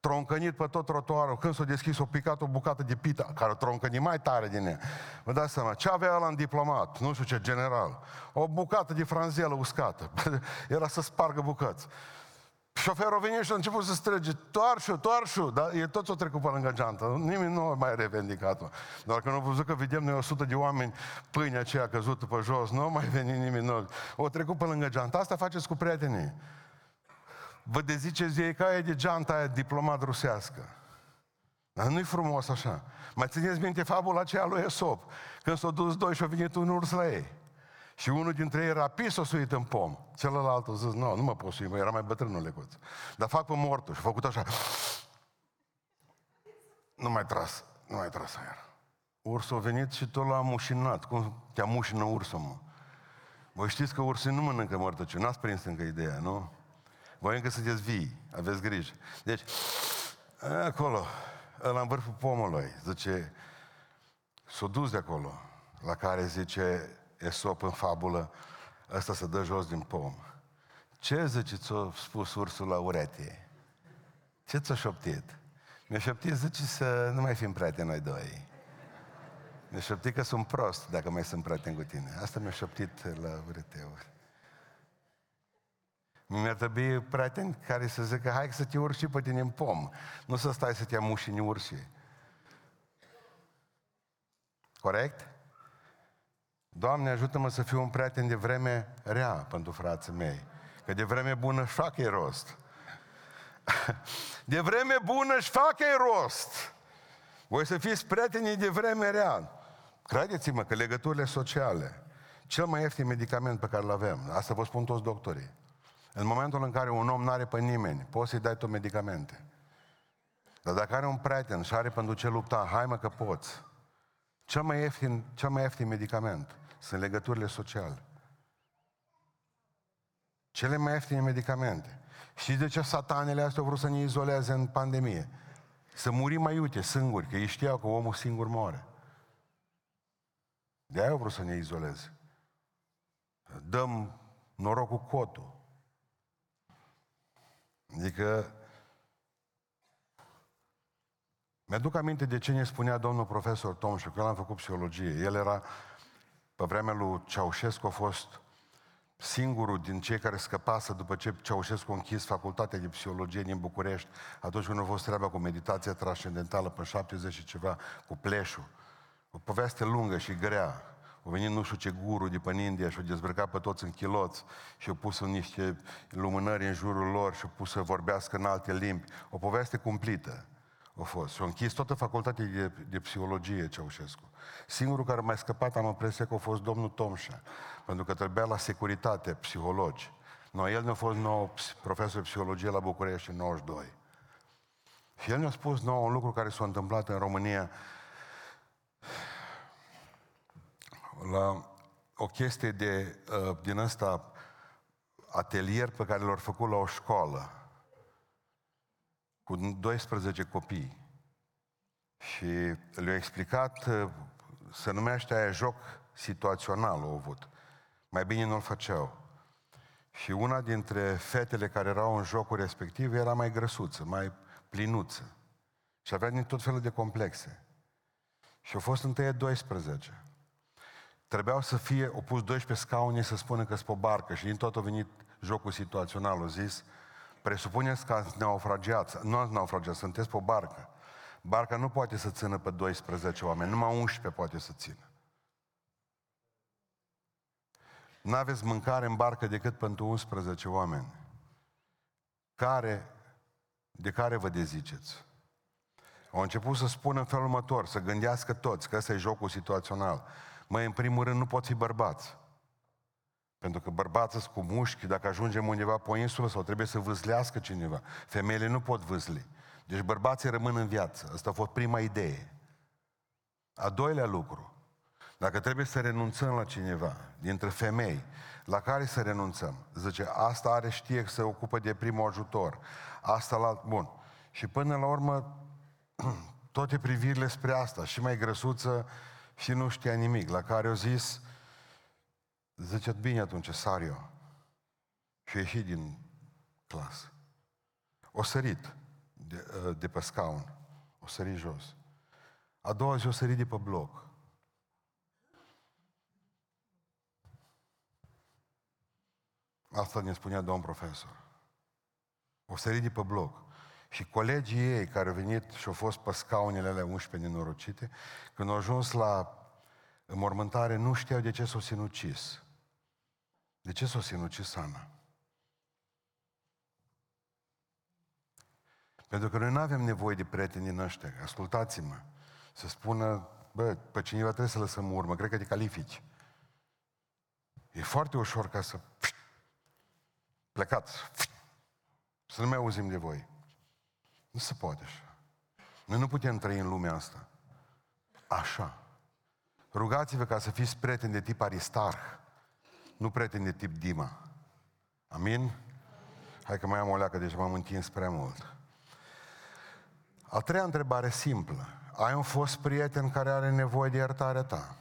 troncănit pe tot trotuarul, când s-a deschis, o picat o bucată de pita, care o troncăni mai tare din ea. Vă dați seama, ce avea ăla în diplomat? Nu știu ce, general. O bucată de franzelă uscată. Era să spargă bucăți. Șoferul a venit și a început să strige, toarșu, toarșu, dar e tot o trecut pe lângă geantă. Nimeni nu a mai revendicat-o. Doar că nu văzut că vedem noi 100 de oameni pâinea aceea căzută pe jos, nu a mai venit nimeni. Nu. O trecut pe lângă geantă. Asta faceți cu prietenii vă deziceți ei ca aia de geanta aia diplomat rusească. Dar nu-i frumos așa. Mai țineți minte fabula aceea lui Esop, când s-au dus doi și au venit un urs la ei. Și unul dintre ei rapid s-a suit în pom. Celălalt a zis, nu, nu mă pot sui, era mai bătrânul lecuț. Dar fac pe mortul și a făcut așa. Nu mai tras, nu mai tras aer. Ursul a venit și tot l-a mușinat. Cum te mușină ursul, mă? Voi știți că ursul nu mănâncă mărtăciuni. N-ați prins încă ideea, nu? Voi încă sunteți vii, aveți grijă. Deci, acolo, ăla în vârful pomului, zice, s-a dus de acolo, la care zice Esop în fabulă, ăsta se dă jos din pom. Ce zice ți-a spus ursul la urete? Ce ți-a șoptit? Mi-a șoptit, zice, să nu mai fim prieteni noi doi. Mi-a șoptit că sunt prost dacă mai sunt prieten cu tine. Asta mi-a șoptit la ureteuri. Mi-ar trebui prieteni care să zică, hai să te urci și pe tine în pom. Nu să stai să te amuși în urși. Corect? Doamne, ajută-mă să fiu un prieten de vreme rea pentru frații mei. Că de vreme bună își fac ei rost. De vreme bună își fac ei rost. Voi să fiți prietenii de vreme rea. Credeți-mă că legăturile sociale, cel mai ieftin medicament pe care îl avem, asta vă spun toți doctorii, în momentul în care un om nu are pe nimeni, poți să-i dai tu medicamente. Dar dacă are un prieten și are pentru ce lupta, hai mă că poți. Cel mai ieftin, cel mai ieftin medicament sunt legăturile sociale. Cele mai ieftine medicamente. Și de ce satanele astea au vrut să ne izoleze în pandemie? Să murim mai iute, singuri, că ei știau că omul singur moare. De aia au vrut să ne izoleze. Dăm norocul cotul. Adică, mi-aduc aminte de ce ne spunea domnul profesor Tomșu, că el am făcut psihologie. El era, pe vremea lui Ceaușescu, a fost singurul din cei care scăpasă după ce Ceaușescu a închis facultatea de psihologie din București, atunci când a fost treaba cu meditația transcendentală pe 70 și ceva, cu pleșul. O poveste lungă și grea. Au venit nu știu ce guru de pe India și au dezbrăcat pe toți în chiloți și au pus în niște lumânări în jurul lor și au pus să vorbească în alte limbi. O poveste cumplită a fost. Și au închis toată facultatea de, de psihologie Ceaușescu. Singurul care mai scăpat am impresia că a fost domnul Tomșa, pentru că trebuia la securitate psihologi. No, el ne-a fost nou profesor de psihologie la București în 92. Și el ne-a spus nou un lucru care s-a întâmplat în România la o chestie de, uh, din ăsta atelier pe care l-au făcut la o școală cu 12 copii. Și le-a explicat uh, se numește aia joc situațional, au avut. Mai bine nu-l făceau. Și una dintre fetele care erau în jocul respectiv era mai grăsuță, mai plinuță. Și avea din tot felul de complexe. Și au fost întâi 12. Trebuiau să fie opus 12 scaune să spună că sunt pe barcă și din tot a venit jocul situațional, au zis, presupuneți că ați naufragiat, nu ați naufragiat, sunteți pe o barcă. Barca nu poate să țină pe 12 oameni, numai 11 poate să țină. Nu aveți mâncare în barcă decât pentru 11 oameni. Care, de care vă deziceți? Au început să spună în felul următor, să gândească toți că ăsta e jocul situațional. Mai în primul rând, nu pot fi bărbați. Pentru că bărbații sunt cu mușchi, dacă ajungem undeva pe o insulă sau trebuie să vâzlească cineva. Femeile nu pot vâzli. Deci bărbații rămân în viață. Asta a fost prima idee. A doilea lucru. Dacă trebuie să renunțăm la cineva dintre femei, la care să renunțăm? Zice, asta are, știe că se ocupă de primul ajutor. Asta la... Bun. Și până la urmă, toate privirile spre asta, și mai grăsuță, și nu știa nimic, la care au zis, zice, bine atunci, sar eu. Și a ieșit din clasă. O sărit de, de pe scaun, o sărit jos. A doua zi o sărit de pe bloc. Asta ne spunea domn profesor. O sărit de pe bloc. Și colegii ei care au venit și au fost pe scaunele alea 11 nenorocite, când au ajuns la înmormântare, nu știau de ce s-au sinucis. De ce s-au sinucis Ana? Pentru că noi nu avem nevoie de prieteni din ăștia. Ascultați-mă. Să spună, bă, pe cineva trebuie să lăsăm urmă, cred că te califici. E foarte ușor ca să plecați. Să nu mai auzim de voi. Nu se poate așa. Noi nu putem trăi în lumea asta. Așa. Rugați-vă ca să fiți prieteni de tip Aristarh, nu prieteni de tip Dima. Amin? Hai că mai am o leacă, deci m-am întins prea mult. A treia întrebare simplă. Ai un fost prieten care are nevoie de iertarea ta?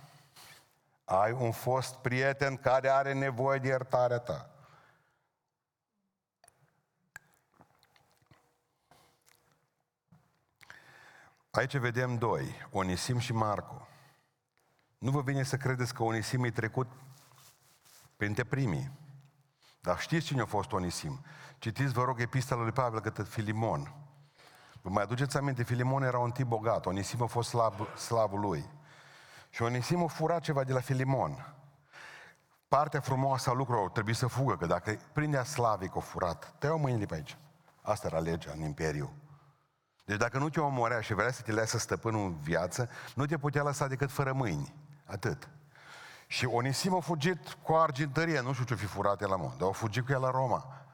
Ai un fost prieten care are nevoie de iertarea ta? Aici vedem doi, Onisim și Marco. Nu vă vine să credeți că Onisim e trecut printre primii. Dar știți cine a fost Onisim? Citiți, vă rog, epistola lui Pavel către Filimon. Vă mai aduceți aminte, Filimon era un tip bogat, Onisim a fost slav, slavul lui. Și Onisim a furat ceva de la Filimon. Partea frumoasă a lucrurilor trebuie să fugă, că dacă prindea slavic o furat, te iau mâinile pe aici. Asta era legea în Imperiu. Deci dacă nu te omorea și vrea să te lasă stăpânul în viață, nu te putea lăsa decât fără mâini. Atât. Și Onisim a fugit cu argintărie, nu știu ce fi furat el la mod, dar a fugit cu el la Roma.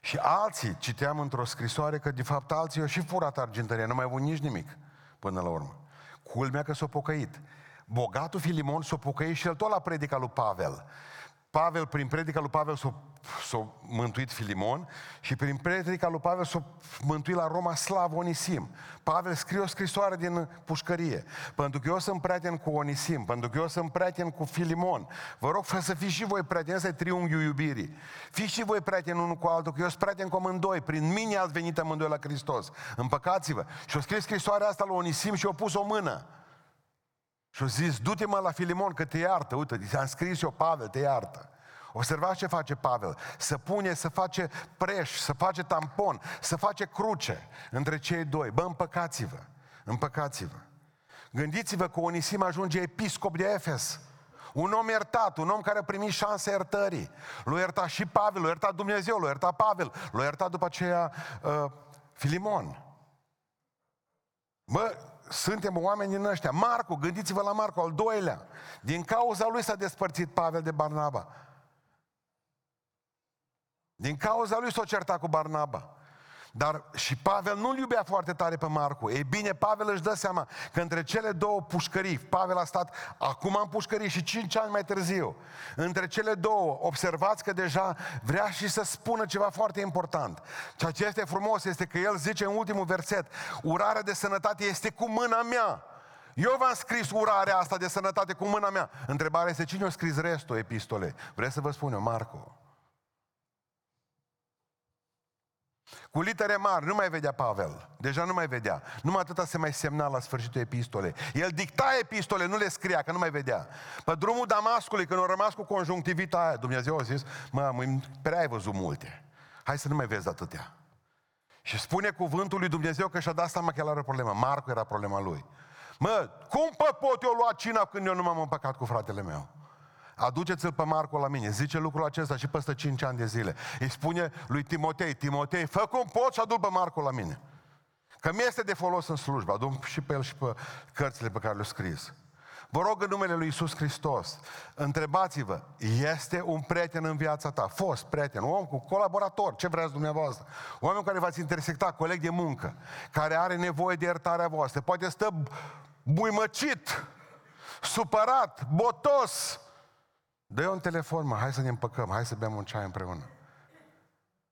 Și alții, citeam într-o scrisoare că de fapt alții au și furat argintăria, nu mai avut nici nimic până la urmă. Culmea că s-a pocăit. Bogatul Filimon s-a pocăit și el tot la predica lui Pavel. Pavel, prin predica lui Pavel s-a, s-a mântuit Filimon și prin predica lui Pavel s-a mântuit la Roma Slav Onisim. Pavel scrie o scrisoare din pușcărie. Pentru că eu sunt prieten cu Onisim, pentru că eu sunt prieten cu Filimon. Vă rog să fiți și voi prieteni, ăsta e triunghiul iubirii. Fiți și voi prieteni unul cu altul, că eu sunt prieten cu amândoi. Prin mine ați venit amândoi la Hristos. Împăcați-vă. Și o scris scrisoarea asta lui Onisim și o pus o mână. Și-a zis, du-te mă la Filimon că te iartă. Uite, ți-am scris eu, Pavel, te iartă. Observați ce face Pavel. Să pune, să face preș, să face tampon, să face cruce între cei doi. Bă, împăcați-vă. Împăcați-vă. Gândiți-vă că Onisim ajunge episcop de Efes. Un om iertat, un om care a primit șanse iertării. L-a iertat și Pavel, l-a iertat Dumnezeu, l-a iertat Pavel, l-a iertat după aceea uh, Filimon. Bă, suntem oameni din ăștia. Marcu, gândiți-vă la Marcu, al doilea. Din cauza lui s-a despărțit Pavel de Barnaba. Din cauza lui s-a certat cu Barnaba. Dar și Pavel nu-l iubea foarte tare pe Marcu. Ei bine, Pavel își dă seama că între cele două pușcării, Pavel a stat acum în pușcării și cinci ani mai târziu, între cele două, observați că deja vrea și să spună ceva foarte important. Ceea ce este frumos este că el zice în ultimul verset, urarea de sănătate este cu mâna mea. Eu v-am scris urarea asta de sănătate cu mâna mea. Întrebarea este cine a scris restul epistolei? Vreți să vă spun eu, Marco. Cu litere mari nu mai vedea Pavel. Deja nu mai vedea. Numai atâta se mai semna la sfârșitul epistolei. El dicta epistole, nu le scria, că nu mai vedea. Pe drumul Damascului, când au rămas cu conjunctivita aia, Dumnezeu a zis, mă, prea ai văzut multe. Hai să nu mai vezi atâtea. Și spune cuvântul lui Dumnezeu că și-a dat seama că el are o problemă. Marco era problema lui. Mă, cum pot eu lua cina când eu nu m-am împăcat cu fratele meu? Aduceți-l pe Marco la mine. Zice lucrul acesta și peste 5 ani de zile. Îi spune lui Timotei, Timotei, fă cum poți și adu pe Marco la mine. Că mi este de folos în slujba. Adu și pe el și pe cărțile pe care le-a scris. Vă rog în numele Lui Isus Hristos, întrebați-vă, este un prieten în viața ta, fost prieten, om cu colaborator, ce vreți dumneavoastră, oameni care v-ați intersectat, coleg de muncă, care are nevoie de iertarea voastră, poate stă buimăcit, supărat, botos, dă un telefon, mă, hai să ne împăcăm, hai să bem un ceai împreună.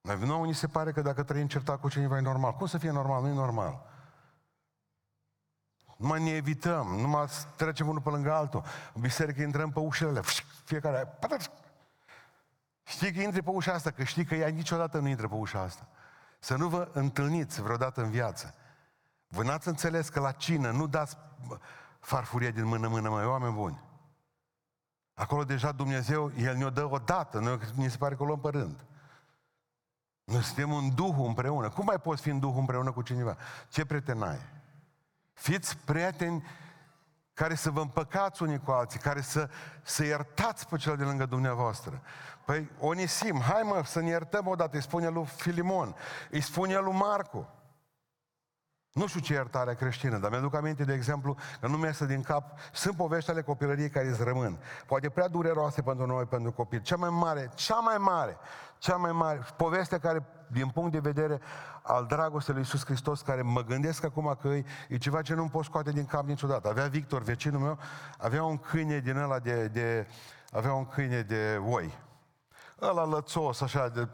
Noi nouă ni se pare că dacă trăim certat cu cineva e normal. Cum să fie normal? Nu e normal. Numai ne evităm, numai trecem unul pe lângă altul. În biserică intrăm pe ușile fiecare... Știi că intri pe ușa asta, că știi că ea niciodată nu intră pe ușa asta. Să nu vă întâlniți vreodată în viață. Vă n-ați înțeles că la cină nu dați farfuria din mână-mână, mai oameni buni. Acolo deja Dumnezeu, El ne-o dă o dată, noi mi se pare că o luăm pe rând. Noi suntem în Duhul împreună. Cum mai poți fi în Duhul împreună cu cineva? Ce prieten ai? Fiți prieteni care să vă împăcați unii cu alții, care să, să iertați pe cel de lângă dumneavoastră. Păi, Onisim, hai mă să ne iertăm odată, îi spune lui Filimon, îi spune lui Marco. Nu știu ce iertare creștină, dar mi-aduc aminte, de exemplu, că nu mi din cap, sunt povești ale copilăriei care îți rămân. Poate prea dureroase pentru noi, pentru copil. Cea mai mare, cea mai mare, cea mai mare, povestea care, din punct de vedere al dragostei lui Iisus Hristos, care mă gândesc acum că e, e ceva ce nu-mi pot scoate din cap niciodată. Avea Victor, vecinul meu, avea un câine din ăla de, de avea un câine de oi. Ăla lățos, așa, de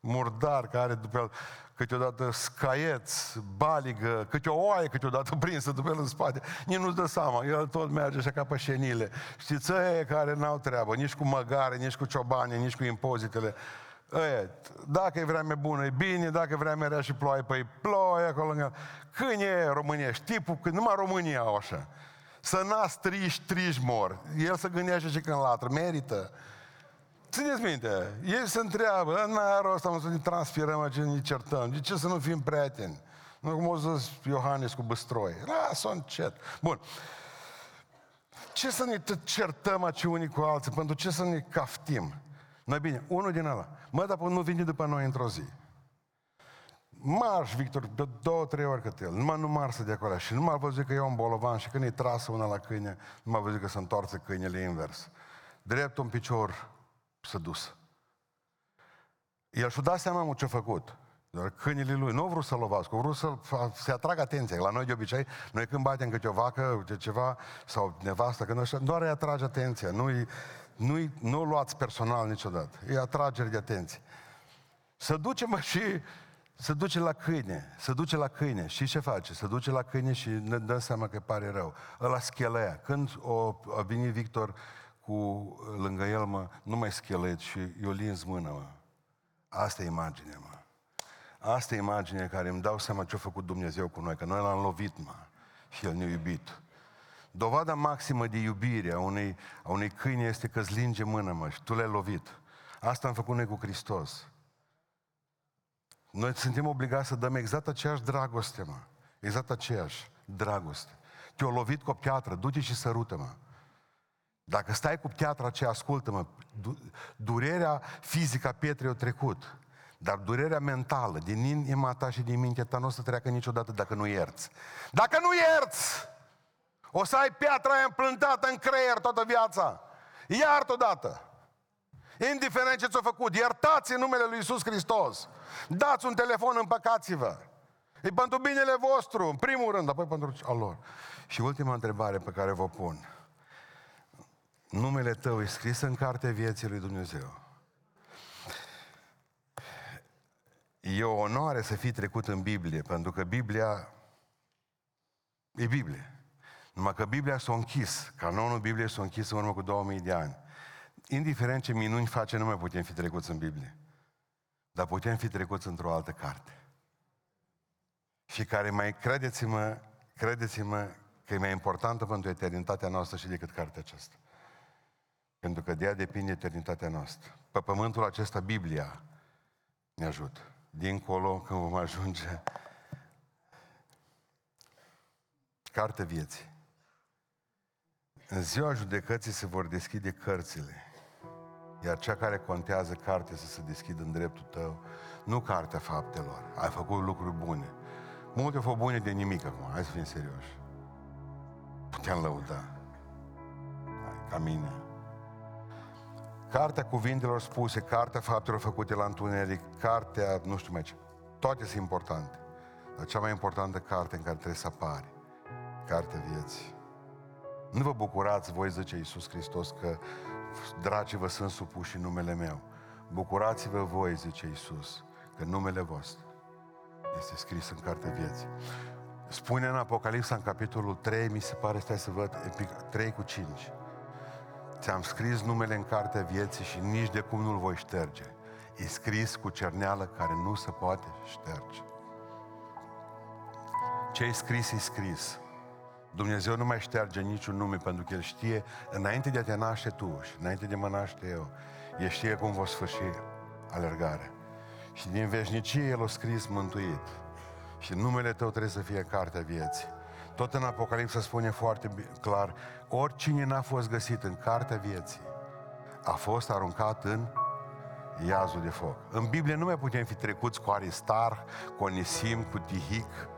murdar, care după el câteodată scaieț, baligă, câte o oaie câteodată prinsă după el în spate. Nici nu-ți dă seama, el tot merge așa ca pe șenile. Știți, ăia care n-au treabă, nici cu măgare, nici cu ciobane, nici cu impozitele. Ăia, dacă e vreme bună, e bine, dacă e vreme rea și ploaie, păi ploaie acolo lângă. Când e românești, tipul, când numai România au așa. Să n-a triși, triși mor. El se gândește și când latră, merită. Țineți minte, ei se întreabă, n-a rost să ne transpirăm, ce ne certăm, de ce să nu fim prieteni? Nu cum o zis Iohannes cu Băstroi. Lasă-o încet. Bun. Ce să ne certăm aici unii cu alții? Pentru ce să ne caftim? Noi bine, unul din ăla. Mă, dar nu vine după noi într-o zi. Marș, Victor, de două, trei ori cât el. Numai nu marsă de acolo. Și nu m-a văzut că e un bolovan și când e trasă una la câine, nu m-a văzut că se întoarce câinele invers. Drept un picior s-a dus. El și-a dat seama ce-a făcut. Dar câinile lui nu au vrut să-l lovească, au vrut să se atragă atenția. La noi, de obicei, noi când batem câte o vacă, de ceva, sau nevastă, când așa, doar îi atrage atenția. Nu-i, nu-i, nu luați personal niciodată. E atragere de atenție. Să duce, mă, și să duce la câine, să duce la câine. Și ce face? Să duce la câine și ne dăm seama că pare rău. Ăla schelea. Când o, a venit Victor cu lângă el, mă, nu mai schelet și eu lins mână, mă. Asta e imaginea, mă. Asta e imaginea care îmi dau seama ce a făcut Dumnezeu cu noi, că noi l-am lovit, mă, și El ne-a iubit. Dovada maximă de iubire a unei, a unei câini este că îți linge mână, mă, și tu le-ai lovit. Asta am făcut noi cu Hristos. Noi suntem obligați să dăm exact aceeași dragoste, mă. Exact aceeași dragoste. Te-a lovit cu o piatră, du-te și sărută-mă. Dacă stai cu piatra aceea, ascultă-mă, durerea fizică a pietrei a trecut, dar durerea mentală din inima ta și din mintea ta nu o să treacă niciodată dacă nu ierți. Dacă nu ierți, o să ai piatra aia împlântată în creier toată viața. Iartă odată. Indiferent ce ți-a făcut, iertați în numele Lui Isus Hristos. Dați un telefon, împăcați-vă. E pentru binele vostru, în primul rând, apoi pentru al lor. Și ultima întrebare pe care vă pun numele tău e scris în cartea vieții lui Dumnezeu. E o onoare să fii trecut în Biblie, pentru că Biblia e Biblie. Numai că Biblia s-a închis, canonul Bibliei s-a închis în urmă cu 2000 de ani. Indiferent ce minuni face, nu mai putem fi trecuți în Biblie. Dar putem fi trecuți într-o altă carte. Și care mai, credeți-mă, credeți-mă că e mai importantă pentru eternitatea noastră și decât cartea aceasta. Pentru că de ea depinde eternitatea noastră. Pe pământul acesta, Biblia ne ajută. Dincolo, când vom ajunge, carte vieții. În ziua judecății se vor deschide cărțile. Iar cea care contează carte să se deschidă în dreptul tău, nu cartea faptelor. Ai făcut lucruri bune. Multe au fost bune de nimic acum, hai să fim serioși. Puteam lăuda. Hai, ca mine. Cartea cuvintelor spuse, cartea faptelor făcute la întuneric, cartea, nu știu mai ce. Toate sunt importante. Dar cea mai importantă carte în care trebuie să apare, cartea vieții. Nu vă bucurați voi, zice Iisus Hristos, că dragii vă sunt supuși în numele meu. Bucurați-vă voi, zice Iisus, că numele vostru este scris în cartea vieții. Spune în Apocalipsa, în capitolul 3, mi se pare, stai să văd, 3 cu 5. Ți-am scris numele în cartea vieții și nici de cum nu-l voi șterge. E scris cu cerneală care nu se poate șterge. Ce ai scris, e scris. Dumnezeu nu mai șterge niciun nume pentru că El știe, înainte de a te naște tu și înainte de mă naște eu, El știe cum va sfârși alergarea. Și din veșnicie El a scris mântuit. Și numele tău trebuie să fie cartea vieții. Tot în Apocalipsa spune foarte clar, oricine n-a fost găsit în cartea vieții, a fost aruncat în iazul de foc. În Biblie nu mai putem fi trecuți cu Aristar, cu Onisim, cu Tihic,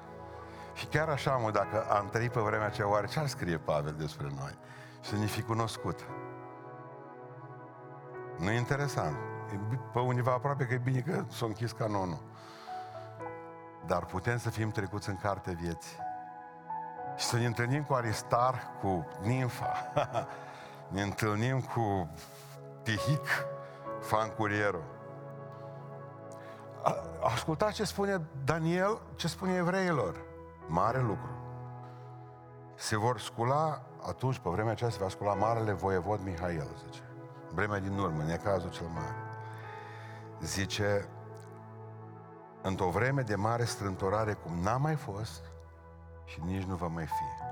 și chiar așa, mă, dacă am trăit pe vremea aceea, oare ce ar scrie Pavel despre noi? Să ne fi cunoscut. Nu e interesant. Pe undeva aproape că e bine că s-a închis canonul. Dar putem să fim trecuți în carte vieții. Și să ne întâlnim cu Aristar, cu Ninfa, ne întâlnim cu Tihic, Fancuriero. Ascultați ce spune Daniel, ce spune evreilor. Mare lucru. Se vor scula, atunci, pe vremea aceea, se va scula Marele Voievod Mihail, zice. Vremea din urmă, în cazul cel mare. Zice, într-o vreme de mare strântorare cum n-a mai fost și nici nu va mai fi.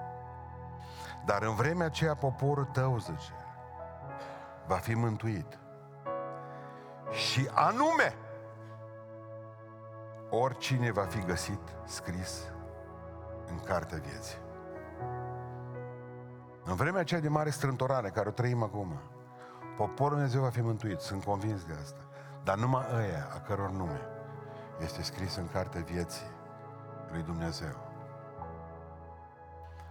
Dar în vremea aceea poporul tău, zice, va fi mântuit. Și anume, oricine va fi găsit scris în cartea vieții. În vremea aceea de mare strântorare care o trăim acum, poporul Dumnezeu va fi mântuit, sunt convins de asta. Dar numai ăia, a căror nume, este scris în cartea vieții lui Dumnezeu.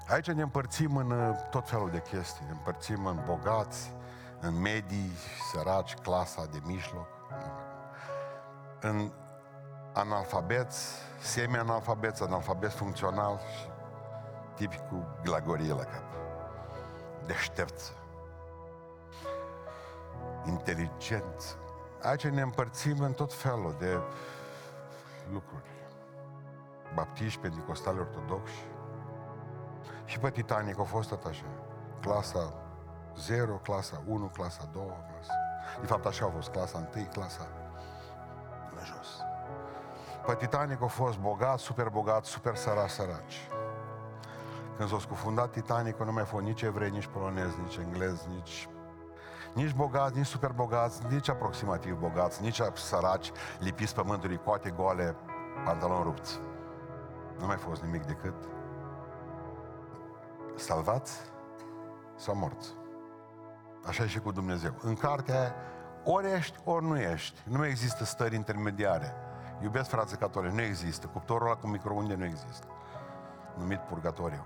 Aici ne împărțim în uh, tot felul de chestii. Ne împărțim în bogați, în medii, săraci, clasa de mijloc, în analfabeți, semi-analfabeți, analfabeți funcțional și tipi cu glagorie la cap. Deștepță. Inteligență. Aici ne împărțim în tot felul de lucruri. Baptiști, pentecostali, ortodoxi. Și pe Titanic au fost tot așa. Clasa 0, clasa 1, clasa 2, clasa... De fapt, așa au fost clasa 1, clasa jos. Pe Titanic a fost bogat, super bogat, super săraci, săraci. Când s-a scufundat Titanic, nu mai a fost nici evrei, nici polonezi, nici englezi, nici nici bogați, nici super bogați, nici aproximativ bogați, nici săraci, lipiți pământului, coate goale, pantaloni rupți. Nu mai fost nimic decât salvați sau morți. Așa e și cu Dumnezeu. În cartea aia, ori ești, ori nu ești. Nu există stări intermediare. Iubesc frații catolici, nu există. Cuptorul ăla cu microunde nu există. Numit purgatoriu.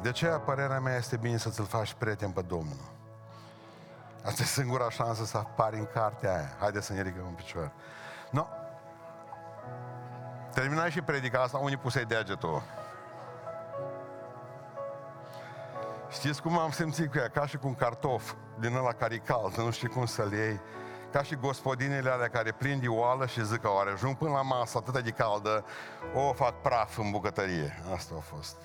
De ce părerea mea este bine să-ți-l faci prieten pe Domnul. Asta e singura șansă să apari în cartea aia. Haideți să ne ridicăm în picioare. No. Terminai și predica asta, unii pusei degetul. Știți cum am simțit cu ea? Ca și cu un cartof din ăla care e cald, nu știi cum să-l iei Ca și gospodinele alea care prind oală și zic că oare ajung până la masă atât de caldă, o fac praf în bucătărie. Asta a fost.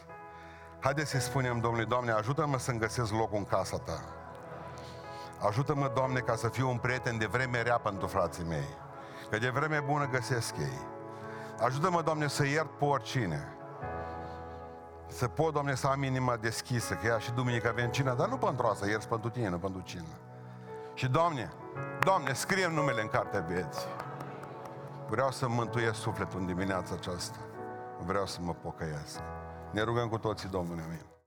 Haideți să spunem Domnului, Doamne, ajută-mă să-mi găsesc locul în casa Ta. Ajută-mă, Doamne, ca să fiu un prieten de vreme rea pentru frații mei. Că de vreme bună găsesc ei. Ajută-mă, Doamne, să iert pe oricine. Să pot, Doamne, să am inima deschisă, că ea și duminică avem cină, dar nu pentru asta, ierți pentru tine, nu pentru cină. Și, Doamne, Doamne, scrie numele în cartea vieții. Vreau să mântuiesc sufletul în dimineața aceasta. Vreau să mă pocăiesc. Ne rugăm cu toții, Domnule meu.